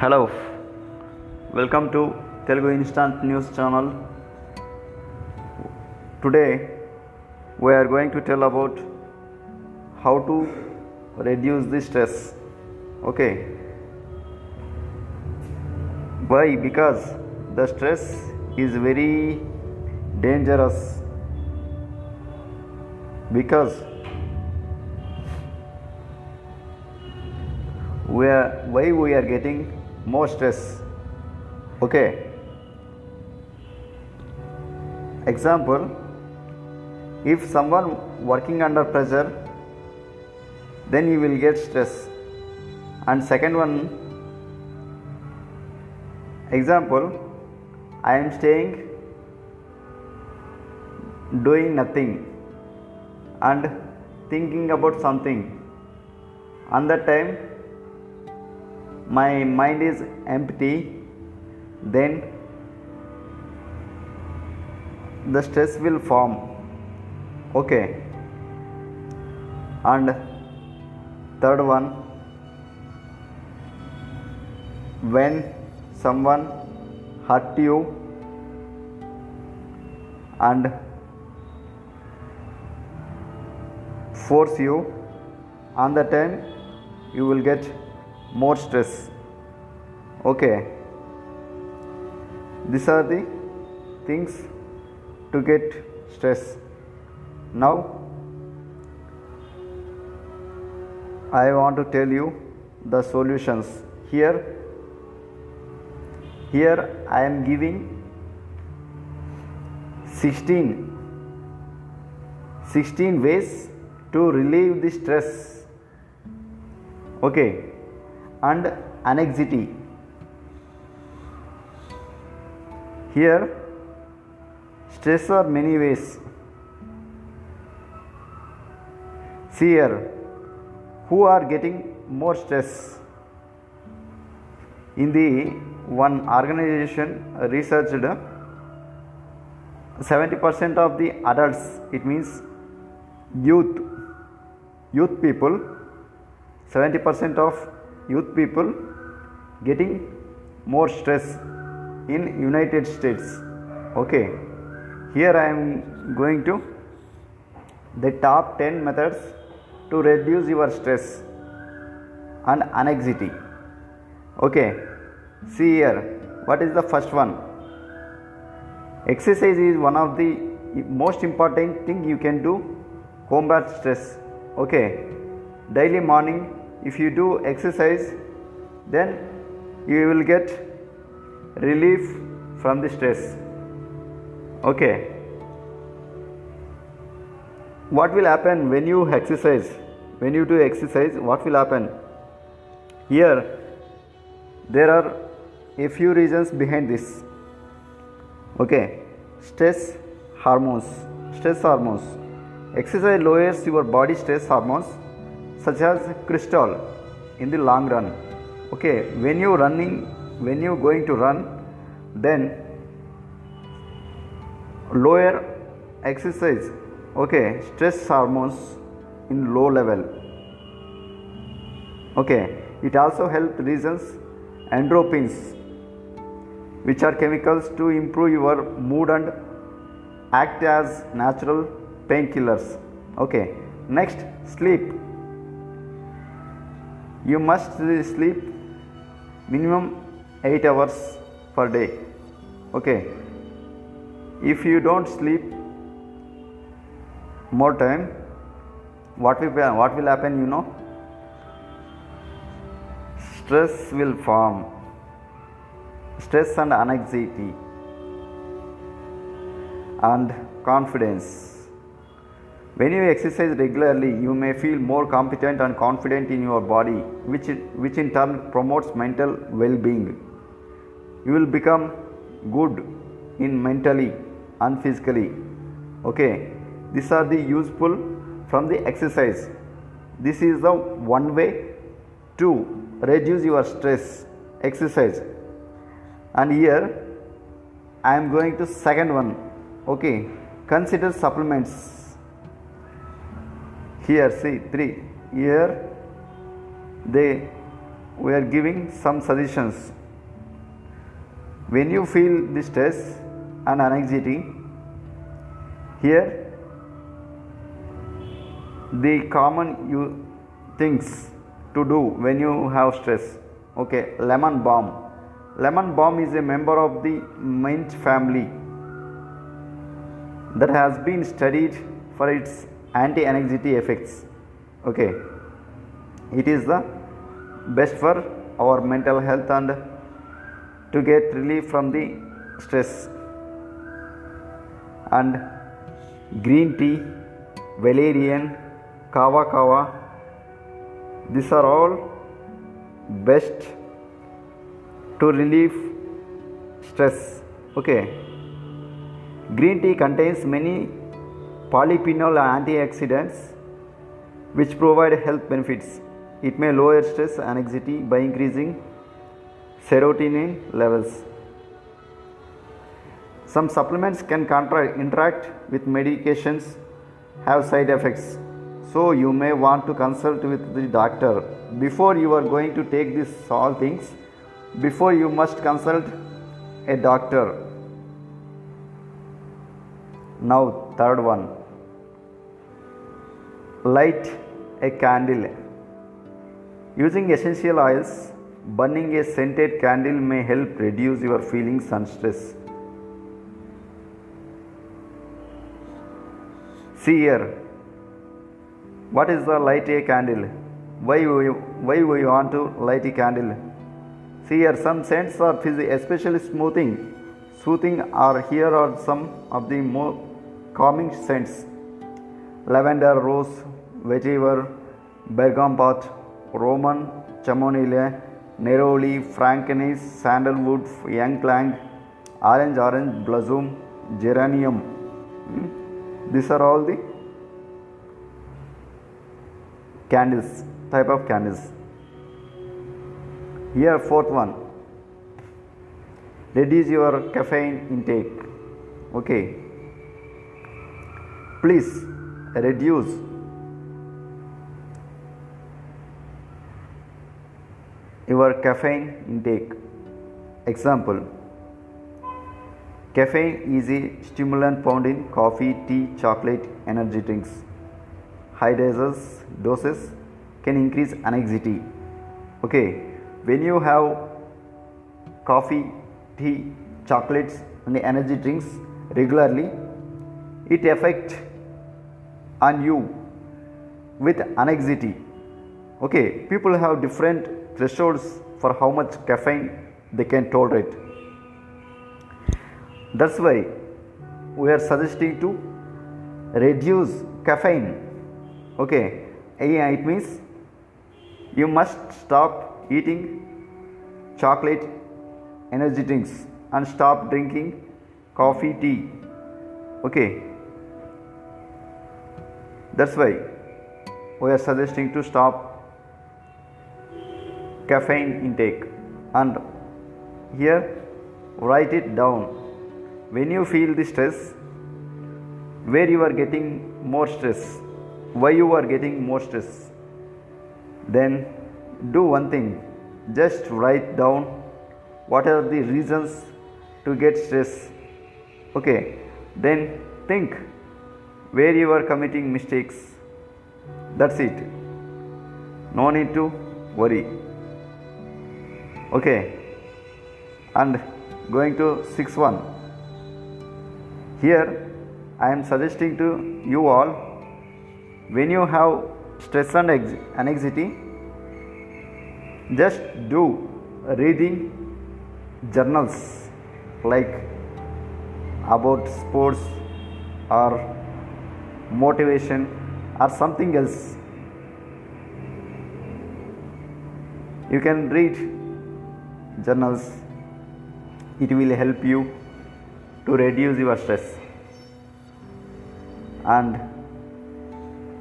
Hello welcome to Telugu instant news channel today we are going to tell about how to reduce the stress okay why because the stress is very dangerous because we are why we are getting more stress. Okay. Example if someone working under pressure then he will get stress. And second one example i am staying doing nothing and thinking about something. On that time my mind is empty. Then the stress will form. Okay. And third one when someone hurt you and force you on the time you will get more stress. Okay. These are the things to get stress. Now i want to tell you the solutions. Here here i am giving 16 16 ways to relieve the stress. Okay and anxiety. Here stress are many ways. See here who are getting more stress? In the one organization researched 70% of the adults it means youth youth people 70% of youth people getting more stress in united states. Okay here i am going to the top 10 methods to reduce your stress and anxiety. Okay see here what is the first one? Exercise is one of the most important thing you can do combat stress. Okay daily morning if you do exercise then you will get relief from the stress. Okay. What will happen when you exercise? When you do exercise what will happen? Here there are a few reasons behind this. Okay. Stress hormones. Stress hormones. Exercise lowers your body stress hormones such as cortisol in the long run. Okay when you running when you going to run then lower exercise okay stress hormones in low level. Okay it also helps reasons endorphins which are chemicals to improve your mood and act as natural painkillers. Okay next sleep you must sleep minimum 8 hours per day. Okay. If you don't sleep more time what will what will happen you know? Stress will form. Stress and anxiety. And confidence when you exercise regularly you may feel more competent and confident in your body which which in turn promotes mental well-being. You will become good in mentally and physically. Okay? These are the useful from the exercise. This is the one way to reduce your stress exercise. And here i am going to second one. Okay? Consider supplements here see three. Here they we are giving some suggestions. When you feel the stress and anxiety here the common you things to do when you have stress. Okay lemon balm. Lemon balm is a member of the mint family that has been studied for its anti-anxiety effects. Okay. It is the best for our mental health and to get relief from the stress. And green tea valerian kava kava these are all best to relieve stress. Okay. Green tea contains many polyphenol antioxidants which provide health benefits. It may lower stress and anxiety by increasing serotonin levels. Some supplements can interact with medications have side effects. So you may want to consult with the doctor. Before you are going to take these all things before you must consult a doctor now third one. Light a candle. Using essential oils burning a scented candle may help reduce your feelings and stress. See here. What is the light a candle? Why we, why we want to light a candle? See here some scents are especially smoothing soothing are here are some of the more calming scents lavender rose vetiver bergamot roman chamomile neroli frankincense sandalwood young clang orange orange blossom geranium. Hmm? these are all the candles type of candles. Here fourth one. Reduce your caffeine intake. Okay please reduce. Your caffeine intake. Example caffeine is a stimulant found in coffee tea chocolate energy drinks. High doses doses can increase anxiety. Okay when you have coffee tea chocolates and energy drinks regularly it affect on you with anxiety. Okay people have different thresholds for how much caffeine they can tolerate. That's why we are suggesting to reduce caffeine. Okay it means you must stop eating chocolate energy drinks and stop drinking coffee tea. Okay that's why we are suggesting to stop caffeine intake. And here write it down. When you feel the stress where you are getting more stress why you are getting more stress then do one thing. Just write down what are the reasons to get stress. Okay then think where you are committing mistakes that's it. No need to worry. Okay. And going to 6 1 here i am suggesting to you all when you have stress and anxiety just do reading journals like about sports or motivation or something else. You can read journals. It will help you to reduce your stress. And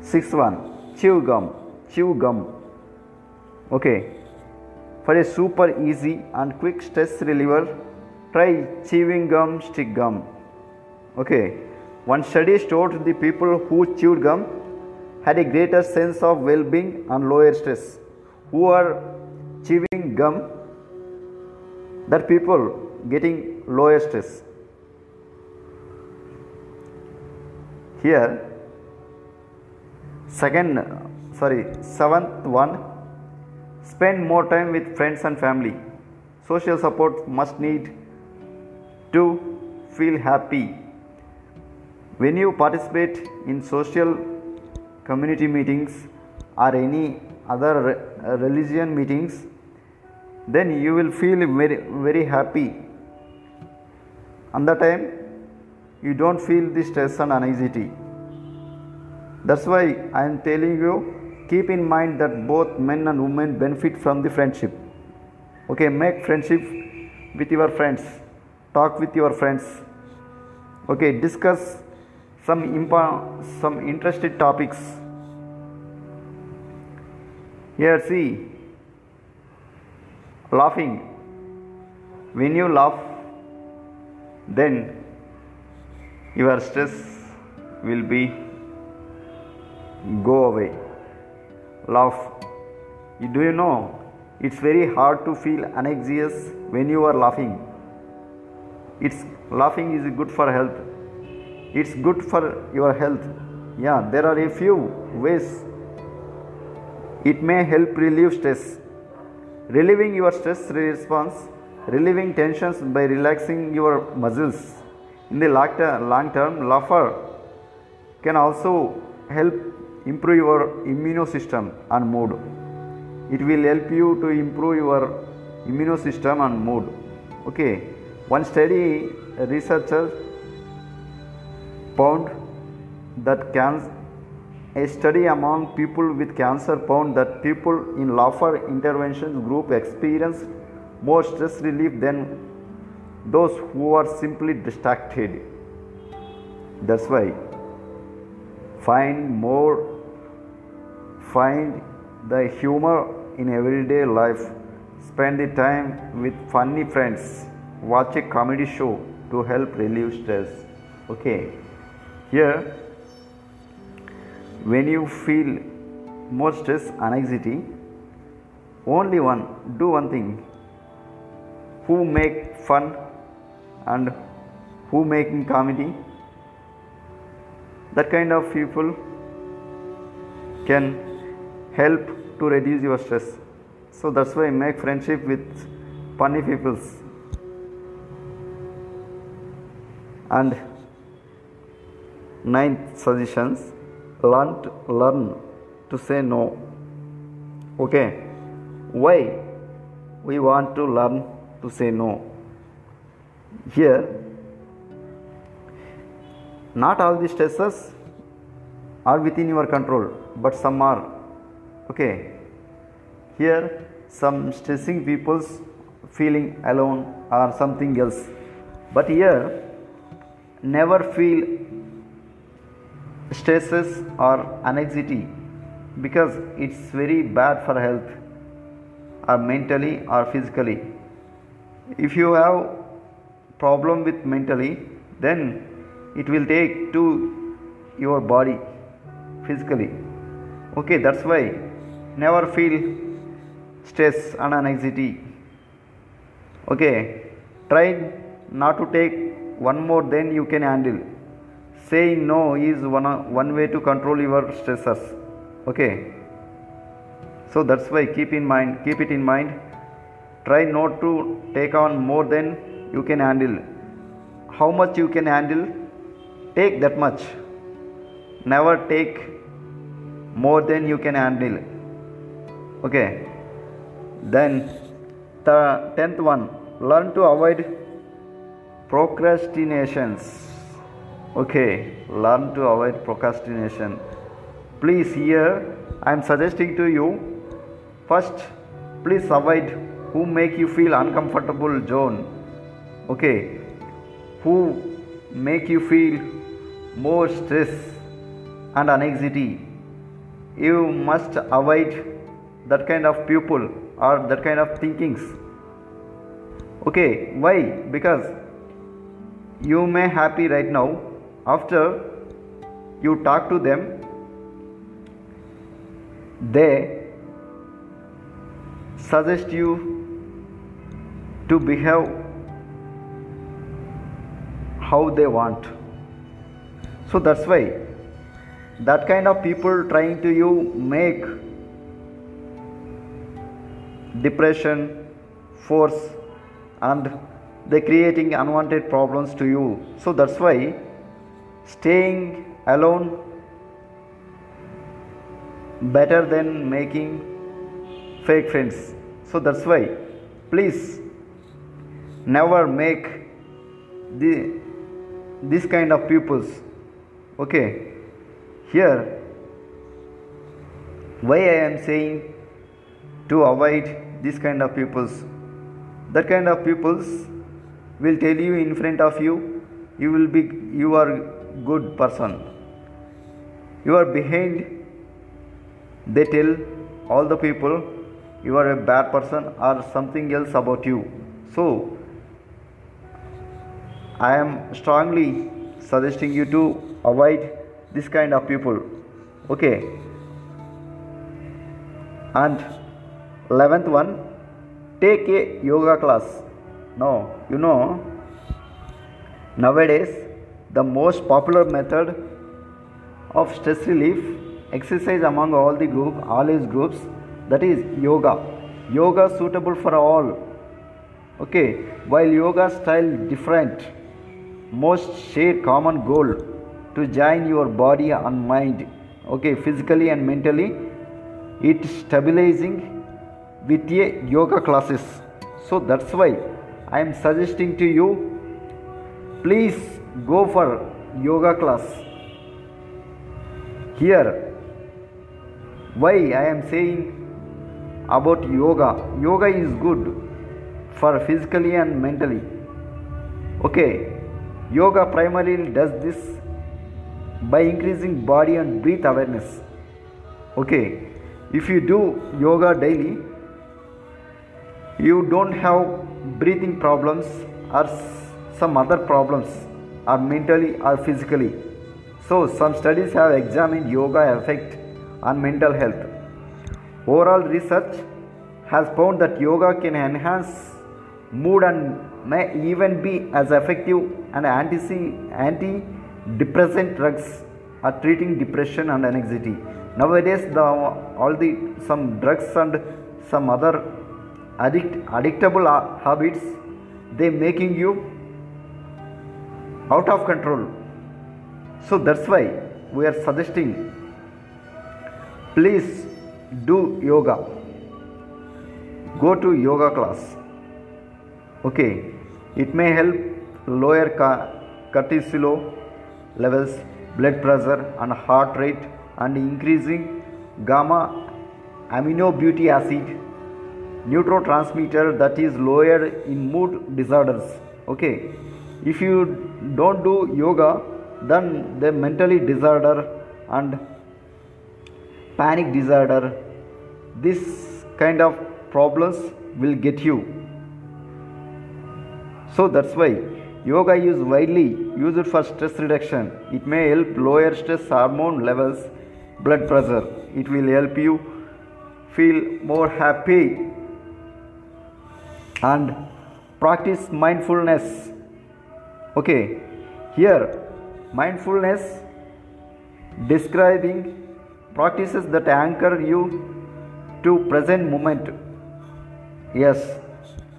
sixth one chew gum. Chew gum. Okay. For a super easy and quick stress reliever try chewing gum stick gum. Okay one study showed the people who chewed gum had a greater sense of well-being and lower stress. Who are chewing gum? That people getting lower stress. Here second sorry seventh one spend more time with friends and family. Social support must need to feel happy when you participate in social community meetings or any other uh, religion meetings then you will feel very very happy. And the time you don't feel the stress and anxiety that's why i am telling you keep in mind that both men and women benefit from the friendship. Okay make friendship with your friends. Talk with your friends. Okay discuss some impa- some interested topics. Here see. Laughing. When you laugh then your stress will be go away. Laugh. Do you know it's very hard to feel anxious when you are laughing. It's laughing is good for health it's good for your health. Yeah there are a few ways. It may help relieve stress. Relieving your stress response relieving tensions by relaxing your muscles. In the long term laughter can also help improve your immune system and mood. It will help you to improve your immune system and mood. Okay one study researcher found that can a study among people with cancer found that people in laughter interventions group experienced more stress relief than those who are simply distracted. That's why find more find the humor in everyday life. Spend the time with funny friends. Watch a comedy show to help relieve stress. Okay here when you feel more stress and anxiety only one do one thing. Who make fun and who making comedy? That kind of people can help to reduce your stress. So that's why make friendship with funny peoples. And ninth suggestions learn to, learn to say no. Okay. Why we want to learn to say no? Here not all the stresses are within your control but some are. Okay. Here some stressing people's feeling alone or something else. But here never feel stresses or anxiety because it's very bad for health or mentally or physically. If you have problem with mentally then it will take to your body physically. Okay that's why never feel stress and anxiety. Okay try not to take one more than you can handle saying no is one, one way to control your stressors. Okay? So that's why keep in mind keep it in mind. Try not to take on more than you can handle. How much you can handle? Take that much. Never take more than you can handle. Okay? Then the 10th one. Learn to avoid procrastinations okay learn to avoid procrastination. Please here i am suggesting to you first please avoid who make you feel uncomfortable zone. Okay who make you feel more stress and anxiety. You must avoid that kind of people or that kind of thinkings. Okay why? Because you may happy right now after you talk to them they suggest you to behave how they want. So that's why that kind of people trying to you make depression, force, and they creating unwanted problems to you. So that's why staying alone better than making fake friends. So that's why please never make the this kind of pupils okay here why i am saying to avoid this kind of pupils that kind of pupils will tell you in front of you you will be you are good person. You are behind they tell all the people you are a bad person or something else about you. So i am strongly suggesting you to avoid this kind of people. Okay. And 11th one take a yoga class. No you know nowadays the most popular method of stress relief exercise among all the group all age groups that is yoga. Yoga suitable for all. Okay. While yoga style different most share common goal to join your body and mind okay physically and mentally it stabilizing with a yoga classes. So that's why i am suggesting to you please go for yoga class. Here why i am saying about yoga? Yoga is good for physically and mentally. Okay yoga primarily does this by increasing body and breath awareness. Okay if you do yoga daily you don't have breathing problems or some other problems or mentally or physically. So some studies have examined yoga effect on mental health. Overall research has found that yoga can enhance mood and may even be as effective and anti depressant drugs are treating depression and anxiety. Nowadays the all the some drugs and some other addict addictable habits they making you out of control. So that's why we are suggesting please do yoga. Go to yoga class. Okay it may help lower cortisol levels blood pressure and heart rate and increasing gamma aminobutyric acid neurotransmitter that is lower in mood disorders. Okay if you don't do yoga then the mentally disorder and panic disorder this kind of problems will get you. So that's why yoga is widely used for stress reduction. It may help lower stress hormone levels blood pressure. It will help you feel more happy and practice mindfulness okay here mindfulness describing practices that anchor you to present moment. Yes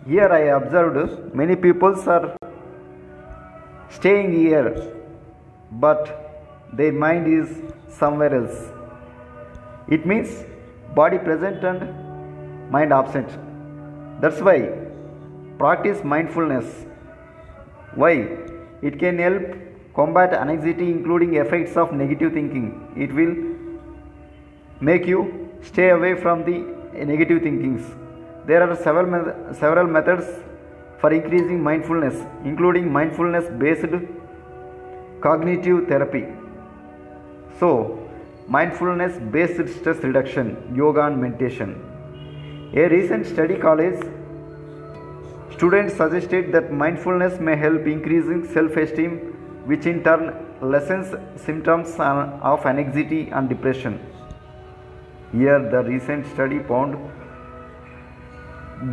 here i observed many people are staying here but their mind is somewhere else. It means body present and mind absent. That's why practice mindfulness why? It can help combat anxiety including effects of negative thinking. It will make you stay away from the negative thinkings. There are several several methods for increasing mindfulness including mindfulness based cognitive therapy. So mindfulness based stress reduction yoga and meditation. A recent study college students suggested that mindfulness may help increasing self-esteem which in turn lessens symptoms of anxiety and depression. Here the recent study found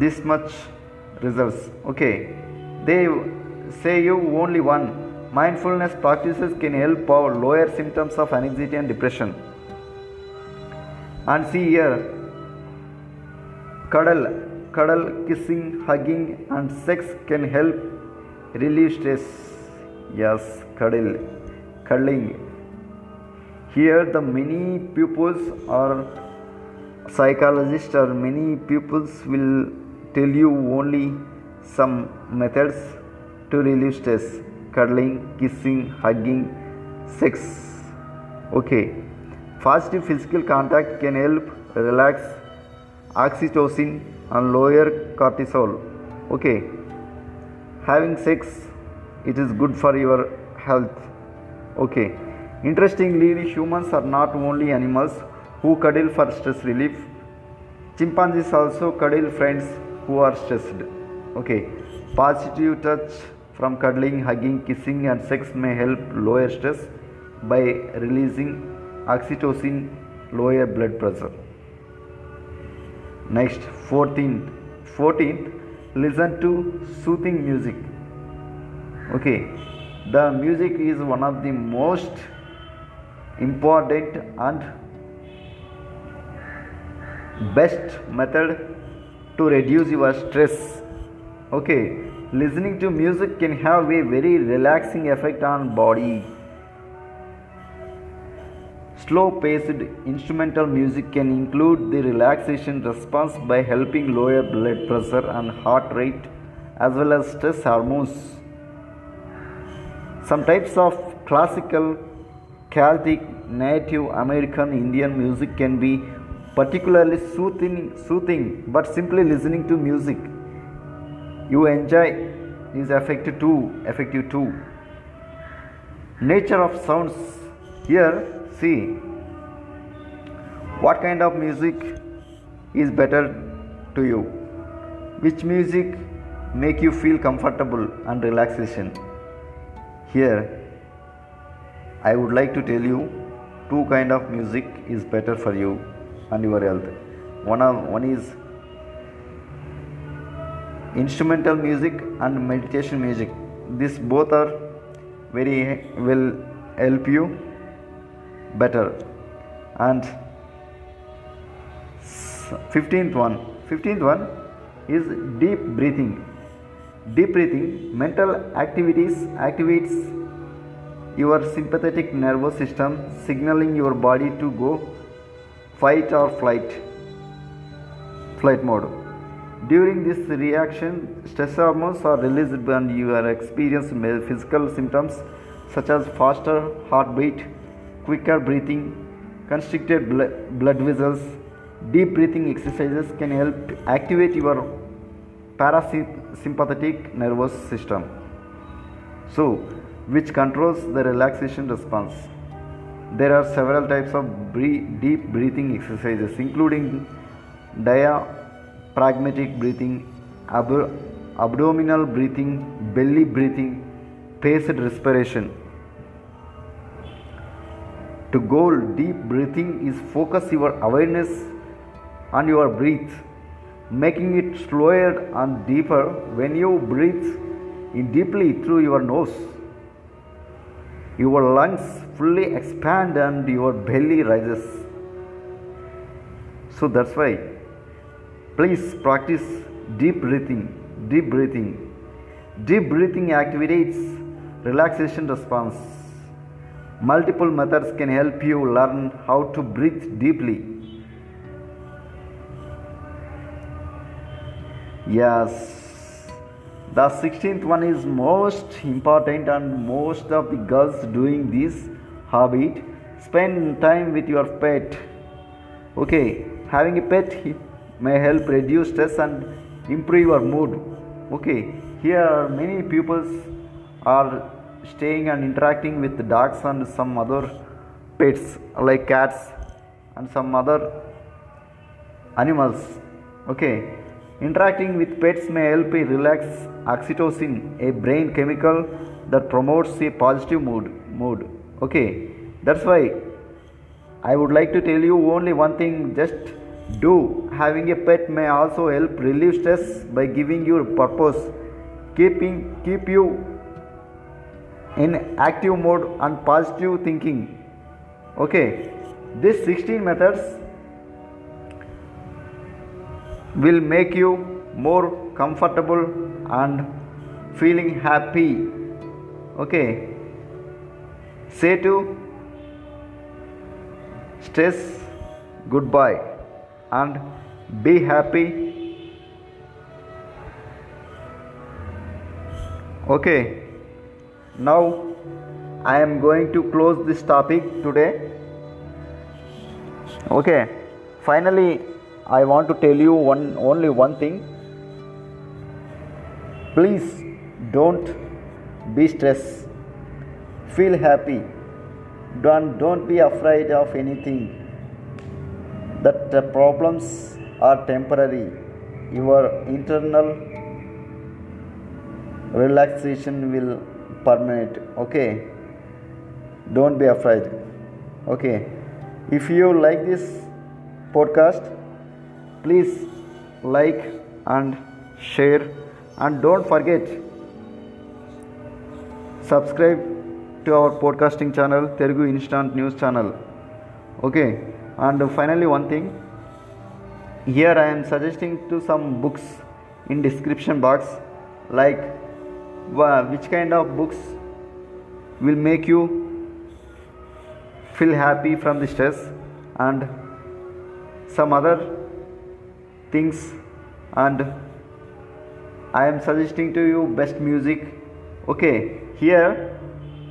this much results. Okay. They say you only one. Mindfulness practices can help lower symptoms of anxiety and depression. And see here cuddle cuddle kissing hugging and sex can help relieve stress. Yes cuddle cuddling. Here the many pupils or psychologists or many pupils will tell you only some methods to relieve stress. Cuddling kissing hugging sex. Okay. Positive physical contact can help relax oxytocin and lower cortisol. Okay. Having sex it is good for your health. Okay. Interestingly humans are not only animals who cuddle for stress relief. Chimpanzees also cuddle friends who are stressed. Okay. Positive touch from cuddling hugging kissing and sex may help lower stress by releasing oxytocin lower blood pressure next 14th 14th listen to soothing music. Okay the music is one of the most important and best method to reduce your stress. Okay listening to music can have a very relaxing effect on body slow paced instrumental music can include the relaxation response by helping lower blood pressure and heart rate as well as stress hormones. Some types of classical celtic native american indian music can be particularly soothing, soothing but simply listening to music you enjoy is effective too effective too. Nature of sounds. Here see what kind of music is better to you. Which music make you feel comfortable and relaxation? Here i would like to tell you two kind of music is better for you and your health. One of one is instrumental music and meditation music. This both are very will help you better. And 15th one 15th one is deep breathing. Deep breathing mental activities activates your sympathetic nervous system signaling your body to go fight or flight flight mode. During this reaction stress hormones are released and you are experiencing physical symptoms such as faster heartbeat quicker breathing constricted blood vessels deep breathing exercises can help activate your parasympathetic nervous system. So which controls the relaxation response? There are several types of deep breathing exercises including diaphragmatic breathing ab- abdominal breathing belly breathing paced respiration to go deep breathing is focus your awareness on your breath making it slower and deeper when you breathe in deeply through your nose. Your lungs fully expand and your belly rises. So that's why please practice deep breathing deep breathing. Deep breathing activates relaxation response multiple methods can help you learn how to breathe deeply. Yes. The 16th one is most important and most of the girls doing this habit spend time with your pet. Okay having a pet may help reduce stress and improve your mood. Okay here many pupils are staying and interacting with dogs and some other pets like cats and some other animals. Okay. Interacting with pets may help relax oxytocin a brain chemical that promotes a positive mood mood. Okay. That's why i would like to tell you only one thing. Just Do. Having a pet may also help relieve stress by giving you purpose, keeping keep you in active mode and positive thinking. Okay, these 16 methods will make you more comfortable and feeling happy. Okay, say to stress goodbye and be happy okay now i am going to close this topic today. Okay. Finally i want to tell you one only one thing. Please don't be stressed. Feel happy. Don't don't be afraid of anything. That the problems are temporary. Your internal relaxation will permanent okay? Don't be afraid okay? If you like this podcast please like and share. And don't forget subscribe to our podcasting channel telugu instant news channel okay? And finally one thing. Here i am suggesting to some books in description box like which kind of books will make you feel happy from the stress and some other things and i am suggesting to you best music. Okay here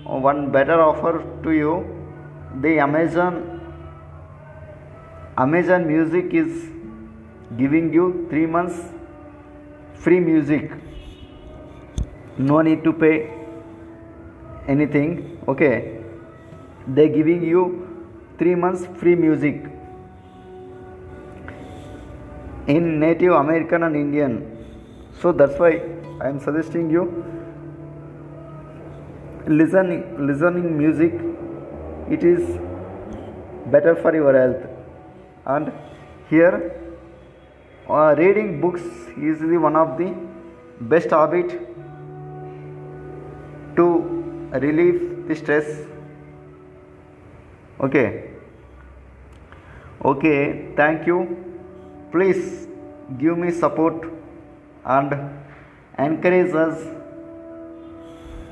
one better offer to you. The amazon amazon music is giving you 3 months free music no need to pay anything okay? They giving you 3 months free music. In native american and indian. So that's why i am suggesting you listening listening music it is better for your health. And here uh, reading books is the one of the best habit to relieve the stress. Okay. Okay thank you. Please give me support and encourage us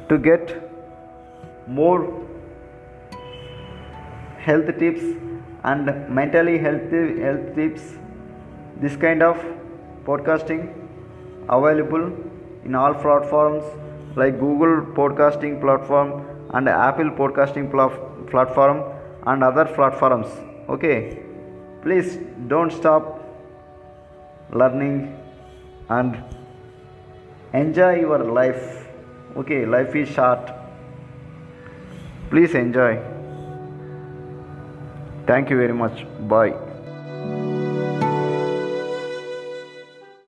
to get more health tips and mentally healthy health tips. This kind of podcasting available in all platforms like google podcasting platform and apple podcasting pla- platform and other platforms. Okay. Please don't stop learning and enjoy your life. Okay life is short. Please enjoy. Thank you very much. Bye